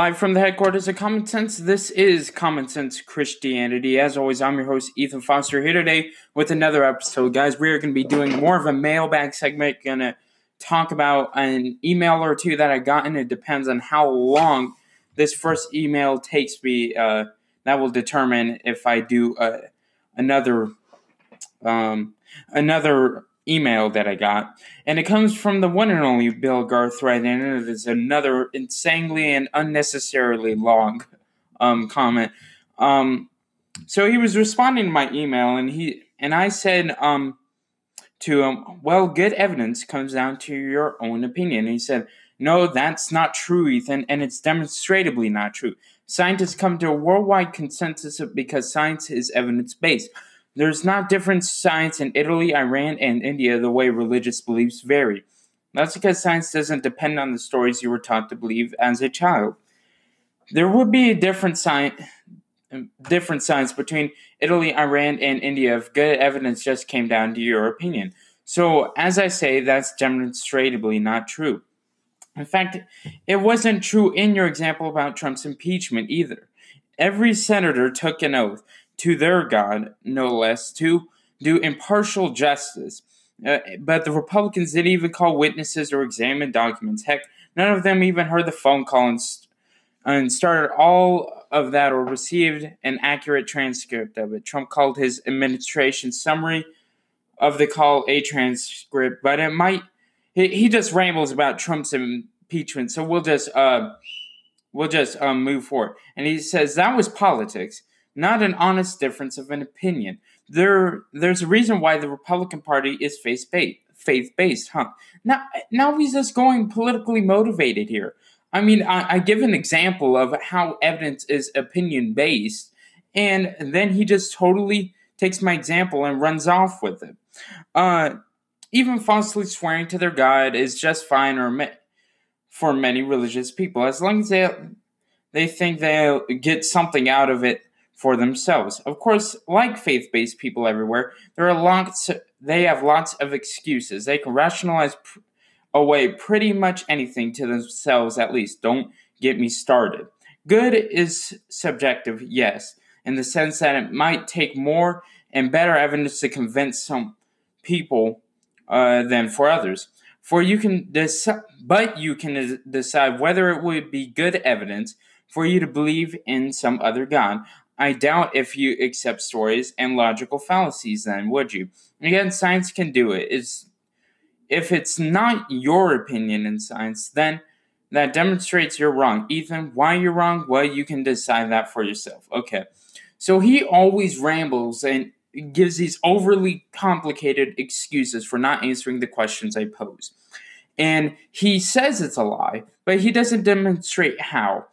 Live from the headquarters of Common Sense, this is Common Sense Christianity. As always, I'm your host, Ethan Foster, here today with another episode. Guys, we are going to be doing more of a mailbag segment. Going to talk about an email or two that I got, and it depends on how long this first email takes me. Uh, that will determine if I do uh, another um, another email that I got, and it comes from the one and only Bill Garthright, and it is another insanely and unnecessarily long um, comment. Um, so he was responding to my email, and he and I said um, to him, "Well, good evidence comes down to your own opinion." And he said, "No, that's not true, Ethan, and it's demonstrably not true. Scientists come to a worldwide consensus because science is evidence based." There's not different science in Italy, Iran, and India the way religious beliefs vary. That's because science doesn't depend on the stories you were taught to believe as a child. There would be a different science different science between Italy, Iran, and India if good evidence just came down to your opinion. So, as I say, that's demonstrably not true. In fact, it wasn't true in your example about Trump's impeachment either. Every senator took an oath to their God, no less, to do impartial justice. Uh, but the Republicans didn't even call witnesses or examine documents. Heck, none of them even heard the phone call and, st- and started all of that or received an accurate transcript of it. Trump called his administration summary of the call a transcript, but it might. He, just rambles about Trump's impeachment, so we'll just uh, we'll just um, move forward. And he says that was politics not an honest difference of an opinion. There, there's a reason why the Republican Party is faith based, Faith based, huh? Now, now he's just going politically motivated here. I mean, I, I give an example of how evidence is opinion based, and then he just totally takes my example and runs off with it. Uh, even falsely swearing to their God is just fine or me- for many religious people, as long as they they think they'll get something out of it for themselves. Of course, like faith-based people everywhere, there are lots they have lots of excuses. They can rationalize pr- away pretty much anything to themselves at least. Don't get me started. Good is subjective, yes, in the sense that it might take more and better evidence to convince some people uh, than for others. For you can decide, but you can decide whether it would be good evidence for you to believe in some other God. I doubt if you accept stories and logical fallacies, then would you? Again, science can do it. It's, if it's not your opinion in science, then that demonstrates you're wrong. Ethan, why you're wrong? Well, you can decide that for yourself. Okay. So he always rambles and gives these overly complicated excuses for not answering the questions I pose. And he says it's a lie, but he doesn't demonstrate how.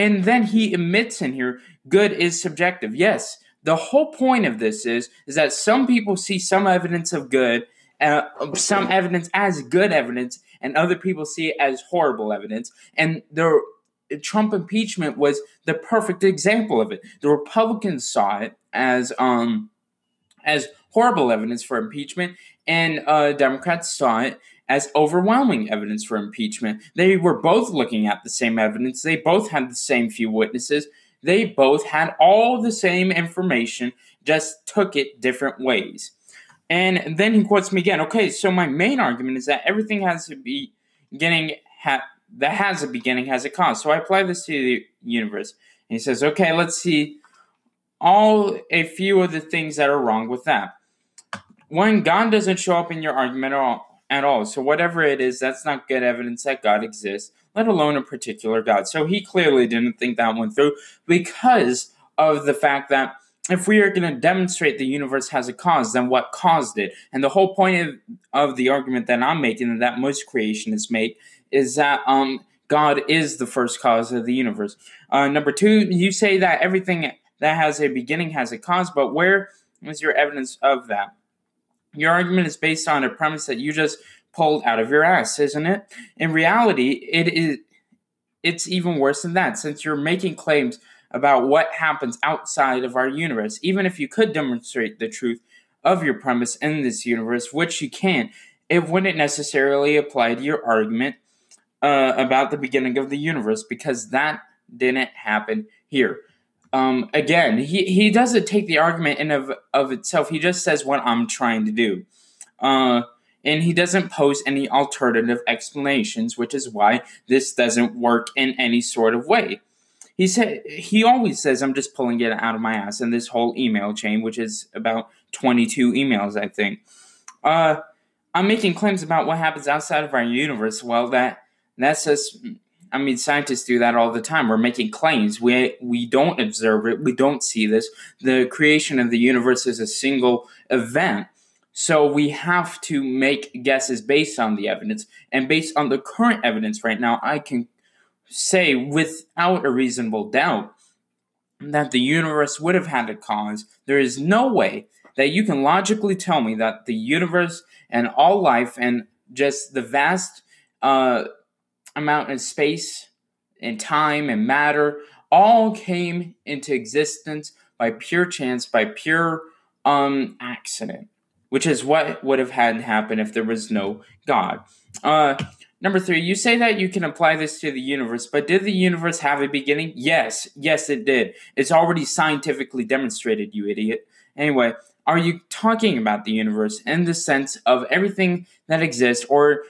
And then he admits in here good is subjective. Yes, the whole point of this is is that some people see some evidence of good, uh, some evidence as good evidence, and other people see it as horrible evidence. And the Trump impeachment was the perfect example of it. The Republicans saw it as um as horrible evidence for impeachment, and uh, Democrats saw it as overwhelming evidence for impeachment. They were both looking at the same evidence. They both had the same few witnesses. They both had all the same information, just took it different ways. And then he quotes me again. Okay, so my main argument is that everything has to be beginning ha- that has a beginning has a cause. So I apply this to the universe. And he says, okay, let's see all a few of the things that are wrong with that. When God doesn't show up in your argument at all, at all. So whatever it is, that's not good evidence that God exists, let alone a particular God. So he clearly didn't think that went through because of the fact that if we are going to demonstrate the universe has a cause, then what caused it? And the whole point of, of the argument that I'm making and that most creationists make is that um, God is the first cause of the universe. Uh, number two, you say that everything that has a beginning has a cause, but where is your evidence of that? Your argument is based on a premise that you just pulled out of your ass, isn't it? In reality, it is it's even worse than that since you're making claims about what happens outside of our universe. Even if you could demonstrate the truth of your premise in this universe, which you can, it wouldn't necessarily apply to your argument uh, about the beginning of the universe because that didn't happen here. Um, again, he, he doesn't take the argument in of, of itself. He just says what I'm trying to do. Uh, and he doesn't pose any alternative explanations, which is why this doesn't work in any sort of way. He said he always says I'm just pulling it out of my ass in this whole email chain, which is about 22 emails, I think. Uh, I'm making claims about what happens outside of our universe. Well, that that's just I mean, scientists do that all the time. We're making claims. We we don't observe it. We don't see this. The creation of the universe is a single event. So we have to make guesses based on the evidence. And based on the current evidence right now, I can say without a reasonable doubt that the universe would have had a cause. There is no way that you can logically tell me that the universe and all life and just the vast uh, amount of space and time and matter all came into existence by pure chance, by pure um, accident, which is what would have had happened if there was no God. Uh, number three, you say that you can apply this to the universe, but did the universe have a beginning? Yes, yes, it did. It's already scientifically demonstrated, you idiot. Anyway, are you talking about the universe in the sense of everything that exists, or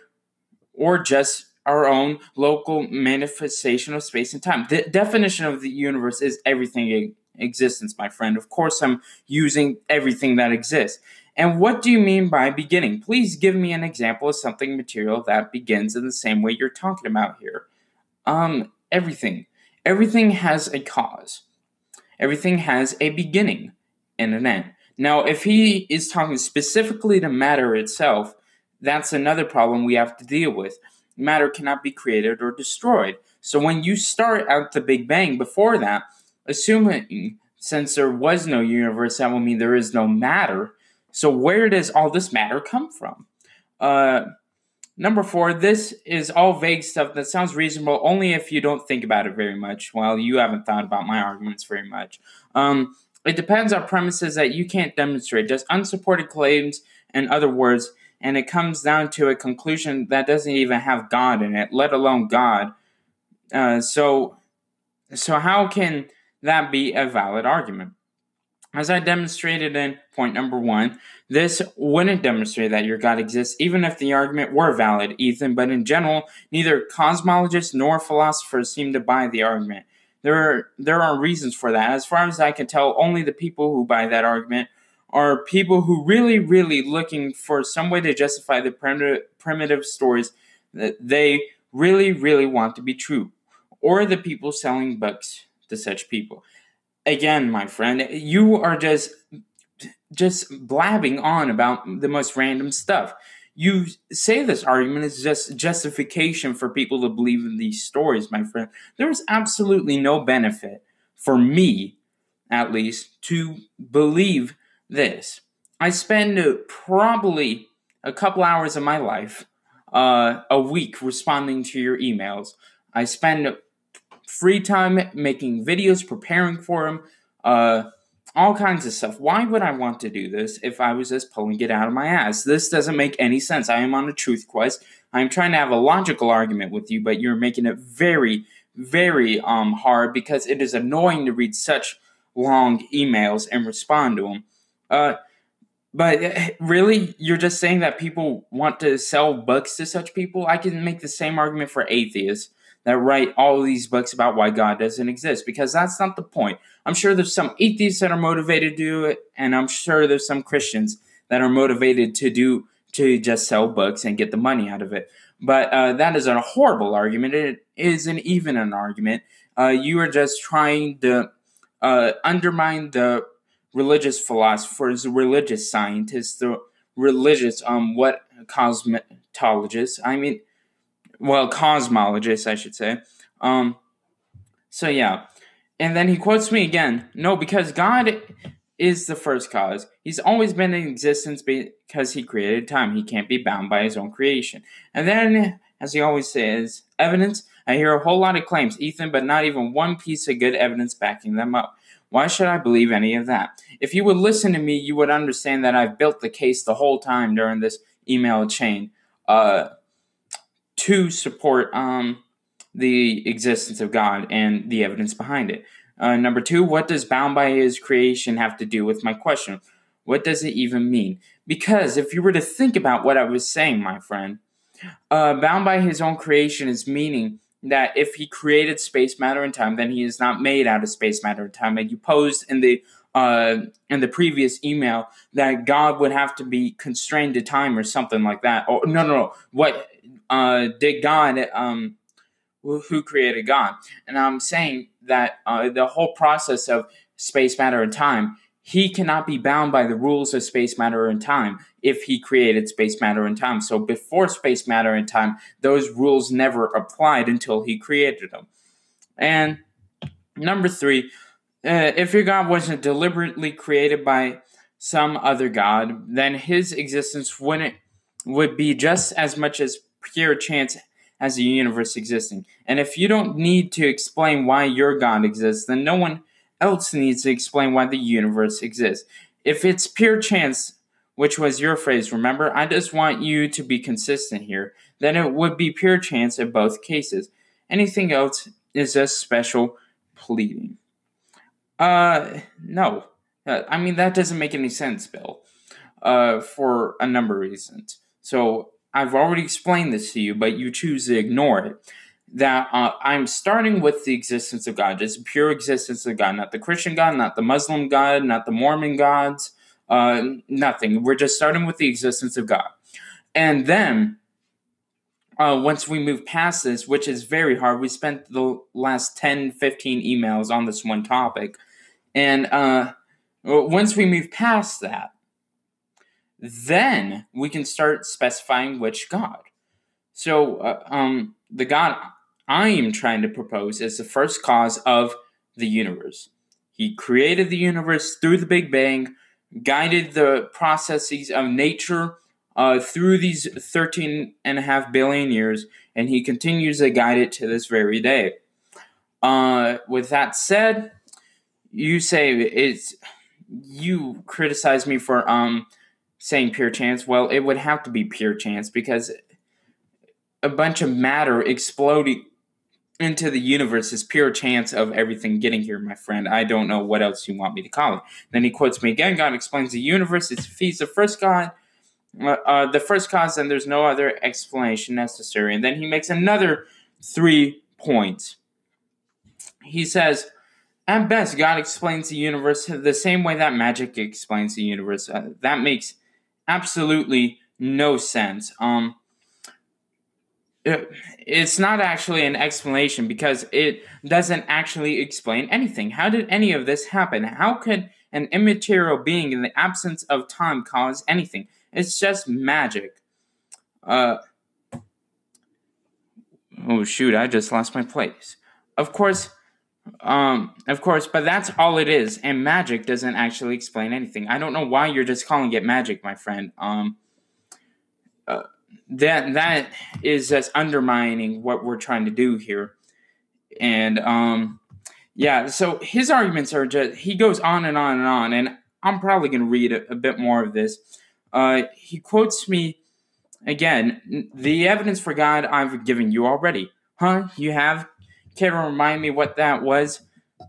or just our own local manifestation of space and time. The definition of the universe is everything in existence, my friend. Of course, I'm using everything that exists. And what do you mean by beginning? Please give me an example of something material that begins in the same way you're talking about here. Um, everything. Everything has a cause. Everything has a beginning and an end. Now, if he is talking specifically to matter itself, that's another problem we have to deal with matter cannot be created or destroyed. So when you start at the Big Bang before that, assuming since there was no universe, that will mean there is no matter. So where does all this matter come from? Uh, number four, this is all vague stuff that sounds reasonable only if you don't think about it very much. Well, you haven't thought about my arguments very much. Um, it depends on premises that you can't demonstrate, just unsupported claims. In other words, and it comes down to a conclusion that doesn't even have God in it, let alone God. Uh, so, so how can that be a valid argument? As I demonstrated in point number one, this wouldn't demonstrate that your God exists, even if the argument were valid, Ethan. But in general, neither cosmologists nor philosophers seem to buy the argument. There are, there are reasons for that. As far as I can tell, only the people who buy that argument are people who really, really looking for some way to justify the primitive, primitive stories that they really, really want to be true, or the people selling books to such people. Again, my friend, you are just just blabbing on about the most random stuff. You say this argument is just justification for people to believe in these stories, my friend. There is absolutely no benefit for me, at least, to believe this. I spend probably a couple hours of my life uh, a week responding to your emails. I spend free time making videos, preparing for them, uh, all kinds of stuff. Why would I want to do this if I was just pulling it out of my ass? This doesn't make any sense. I am on a truth quest. I'm trying to have a logical argument with you, but you're making it very, very um, hard because it is annoying to read such long emails and respond to them. Uh, but eh, really, you're just saying that people want to sell books to such people? I can make the same argument for atheists that write all these books about why God doesn't exist because that's not the point. I'm sure there's some atheists that are motivated to do it, and I'm sure there's some Christians that are motivated to do to just sell books and get the money out of it. But uh, that is a horrible argument. It isn't even an argument. Uh, you are just trying to uh, undermine the religious philosophers, religious scientists, the religious um what cosmetologists. I mean, well, cosmologists, I should say. Um, so yeah, and then he quotes me again. No, because God is the first cause. He's always been in existence because he created time. He can't be bound by his own creation. And then, as he always says, evidence. I hear a whole lot of claims, Ethan, but not even one piece of good evidence backing them up. Why should I believe any of that? If you would listen to me, you would understand that I've built the case the whole time during this email chain uh, to support um, the existence of God and the evidence behind it. Uh, number two, what does bound by his creation have to do with my question? What does it even mean? Because if you were to think about what I was saying, my friend, uh, bound by his own creation is meaning that if he created space, matter, and time, then he is not made out of space, matter, and time. And you posed in the uh, in the previous email that God would have to be constrained to time or something like that. Or no, no, no. What uh, did God? Um, who created God? And I'm saying that uh, the whole process of space, matter, and time, he cannot be bound by the rules of space, matter, and time if he created space, matter, and time. So before space, matter, and time, those rules never applied until he created them. And number three, uh, if your God wasn't deliberately created by some other God, then his existence wouldn't would be just as much as pure chance as the universe existing. And if you don't need to explain why your God exists, then no one else needs to explain why the universe exists. If it's pure chance, which was your phrase, remember, I just want you to be consistent here, then it would be pure chance in both cases. Anything else is just special pleading. Uh, no. Uh, I mean, that doesn't make any sense, Bill, uh, for a number of reasons. So I've already explained this to you, but you choose to ignore it. That uh, I'm starting with the existence of God, just pure existence of God, not the Christian God, not the Muslim God, not the Mormon gods, uh, nothing. We're just starting with the existence of God. And then uh, once we move past this, which is very hard, we spent the last 10, 15 emails on this one topic. And uh, once we move past that, then we can start specifying which God. So, uh, um, the God I am trying to propose is the first cause of the universe. He created the universe through the Big Bang, guided the processes of nature uh, through these 13 and a half billion years, and he continues to guide it to this very day. Uh, with that said, you say it's you criticize me for um saying pure chance, well, it would have to be pure chance because a bunch of matter exploding into the universe is pure chance of everything getting here, my friend. I don't know what else you want me to call it. Then he quotes me again God explains the universe. If he's the first God, uh, uh, the first cause, and there's no other explanation necessary. And then he makes another three points. He says, at best, God explains the universe the same way that magic explains the universe. Uh, that makes absolutely no sense. Um, it's not actually an explanation because it doesn't actually explain anything. How did any of this happen? How could an immaterial being in the absence of time cause anything? It's just magic. Uh, oh shoot! I just lost my place. Of course, um, of course, but that's all it is, and magic doesn't actually explain anything. I don't know why you're just calling it magic, my friend. Um, uh, that that is just undermining what we're trying to do here, and um, yeah. So his arguments are just he goes on and on and on, and I'm probably going to read a, a, bit more of this. Uh, he quotes me again. The evidence for God I've given you already, huh? You have Care to remind me what that was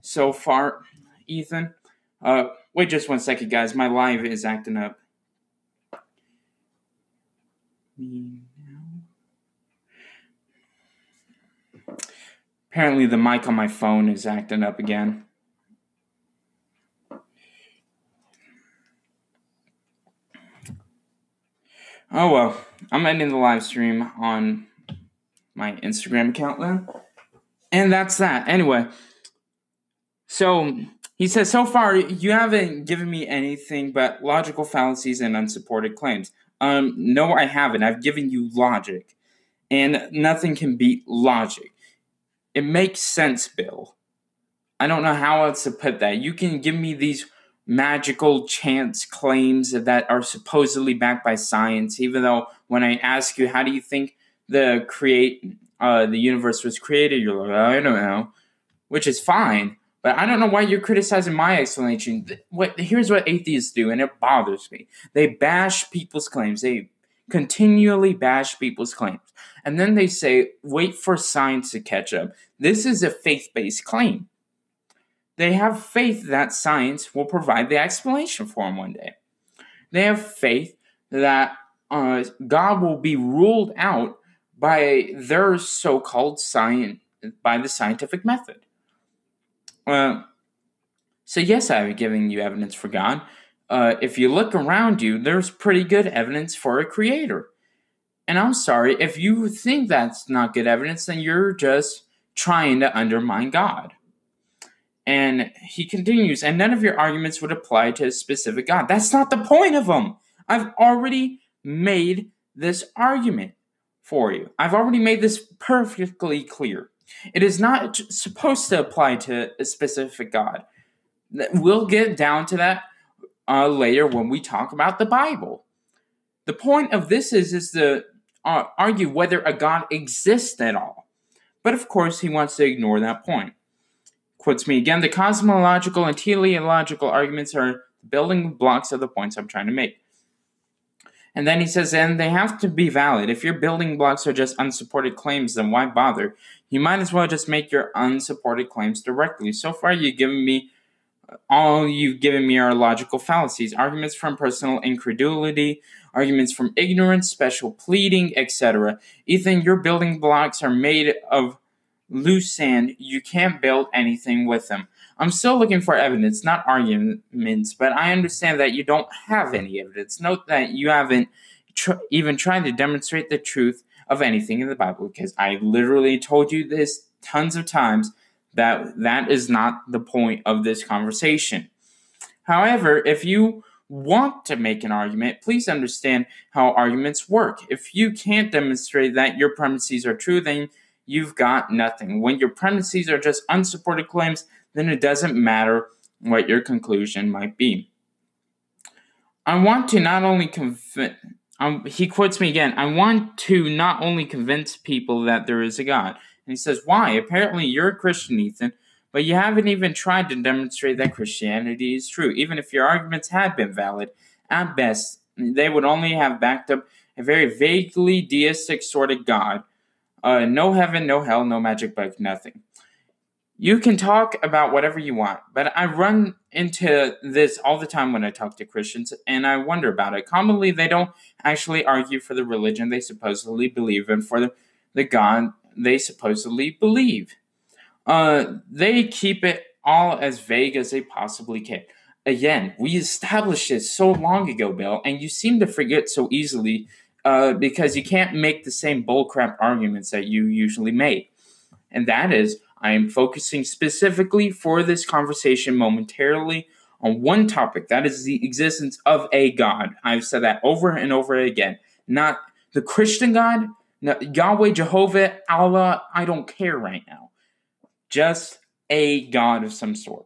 so far, Ethan? Uh, wait just one second, guys. My live is acting up. Apparently, the mic on my phone is acting up again. Oh well, I'm ending the live stream on my Instagram account then. And that's that. Anyway, so he says, so far, you haven't given me anything but logical fallacies and unsupported claims. Um, no, I haven't. I've given you logic. And nothing can beat logic. It makes sense, Bill. I don't know how else to put that. You can give me these magical chance claims that are supposedly backed by science, even though when I ask you, how do you think the create uh, the universe was created. You're like, I don't know, which is fine. But I don't know why you're criticizing my explanation. What here's what atheists do, and it bothers me. They bash people's claims. They continually bash people's claims. And then they say, wait for science to catch up. This is a faith based claim. They have faith that science will provide the explanation for them one day. They have faith that uh, God will be ruled out by their so called science, by the scientific method. Uh, so, yes, I'm giving you evidence for God. Uh, if you look around you, there's pretty good evidence for a creator. And I'm sorry, if you think that's not good evidence, then you're just trying to undermine God. And he continues, and none of your arguments would apply to a specific God. That's not the point of them. I've already made this argument for you. I've already made this perfectly clear. It is not supposed to apply to a specific God. We'll get down to that uh, later when we talk about the Bible. The point of this is is to uh, argue whether a God exists at all. But of course, he wants to ignore that point. Quotes me again: the cosmological and teleological arguments are the building blocks of the points I'm trying to make. And then he says, and they have to be valid. If your building blocks are just unsupported claims, then why bother? You might as well just make your unsupported claims directly. So far, you've given me all you've given me are logical fallacies, arguments from personal incredulity, arguments from ignorance, special pleading, etc. Ethan, your building blocks are made of loose sand. You can't build anything with them. I'm still looking for evidence, not arguments, but I understand that you don't have any evidence. Note that you haven't tr- even tried to demonstrate the truth of anything in the Bible because I literally told you this tons of times that that is not the point of this conversation. However, if you want to make an argument, please understand how arguments work. If you can't demonstrate that your premises are true, then you've got nothing. When your premises are just unsupported claims, then it doesn't matter what your conclusion might be. I want to not only convince, um, he quotes me again, I want to not only convince people that there is a God, and he says, Why? Apparently you're a Christian, Ethan, but you haven't even tried to demonstrate that Christianity is true. Even if your arguments had been valid, at best, they would only have backed up a very vaguely deistic sort of God. Uh, no heaven, no hell, no magic book, nothing. You can talk about whatever you want, but I run into this all the time when I talk to Christians, and I wonder about it. Commonly, they don't actually argue for the religion they supposedly believe in, for the, God they supposedly believe. Uh, they keep it all as vague as they possibly can. Again, we established this so long ago, Bill, and you seem to forget so easily uh, because you can't make the same bullcrap arguments that you usually make. And that is, I am focusing specifically for this conversation momentarily on one topic that is the existence of a God. I've said that over and over again. Not the Christian God, Yahweh, Jehovah, Allah, I don't care right now. Just a God of some sort.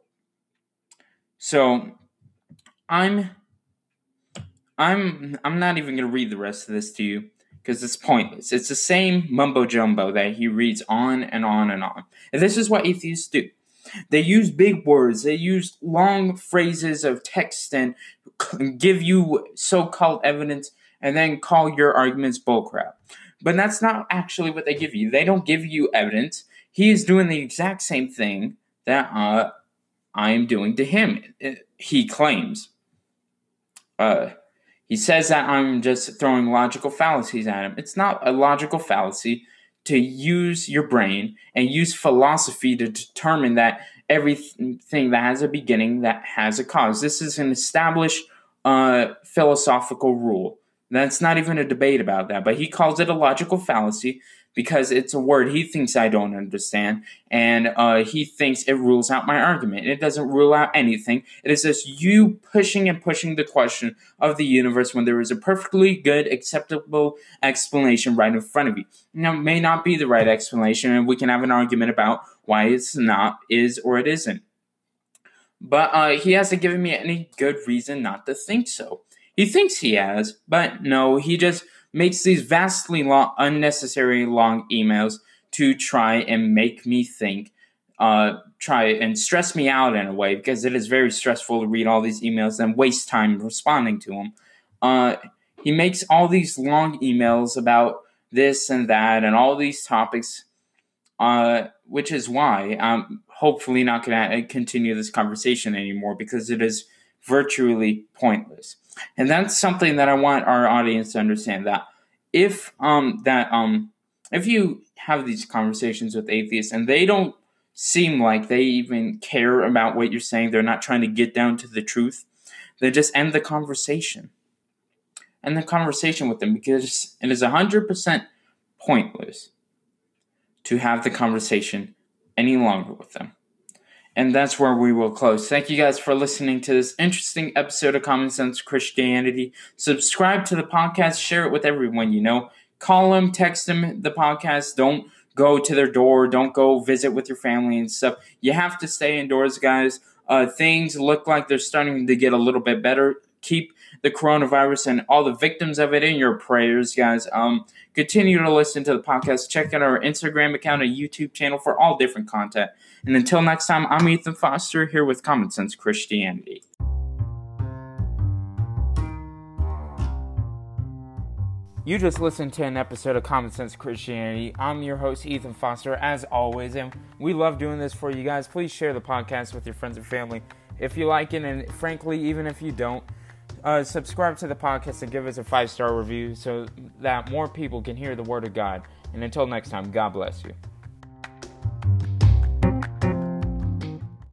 So I'm I'm I'm not even gonna read the rest of this to you because it's pointless. It's the same mumbo jumbo that he reads on and on and on. And this is what atheists do. They use big words, they use long phrases of text and give you so called evidence and then call your arguments bullcrap. But that's not actually what they give you. They don't give you evidence. He is doing the exact same thing that uh, I am doing to him. He claims. Uh, he says that I'm just throwing logical fallacies at him. It's not a logical fallacy to use your brain and use philosophy to determine that everything that has a beginning that has a cause. This is an established uh, philosophical rule. That's not even a debate about that, but he calls it a logical fallacy because it's a word he thinks I don't understand, and uh, he thinks it rules out my argument. It doesn't rule out anything. It is just you pushing and pushing the question of the universe when there is a perfectly good, acceptable explanation right in front of you. Now, it may not be the right explanation, and we can have an argument about why it's not, is, or it isn't. But uh, he hasn't given me any good reason not to think so. He thinks he has, but no, he just makes these vastly long, unnecessary long emails to try and make me think, uh, try and stress me out in a way because it is very stressful to read all these emails and waste time responding to them. Uh, he makes all these long emails about this and that and all these topics, uh, which is why I'm hopefully not going to continue this conversation anymore because it is virtually pointless. And that's something that I want our audience to understand that if um that um if you have these conversations with atheists and they don't seem like they even care about what you're saying, they're not trying to get down to the truth, then just end the conversation. End the conversation with them because it is 100% pointless to have the conversation any longer with them. And that's where we will close. Thank you guys for listening to this interesting episode of Common Sense Christianity. Subscribe to the podcast, share it with everyone you know. Call them, text them the podcast. Don't go to their door. Don't go visit with your family and stuff. You have to stay indoors, guys. Uh, things look like they're starting to get a little bit better. Keep the coronavirus and all the victims of it in your prayers, guys. Um, continue to listen to the podcast. Check out our Instagram account and YouTube channel for all different content. And until next time, I'm Ethan Foster here with Common Sense Christianity. You just listened to an episode of Common Sense Christianity. I'm your host, Ethan Foster, as always, and we love doing this for you guys. Please share the podcast with your friends and family if you like it, and frankly, even if you don't, uh, subscribe to the podcast and give us a five star review so that more people can hear the Word of God. And until next time, God bless you.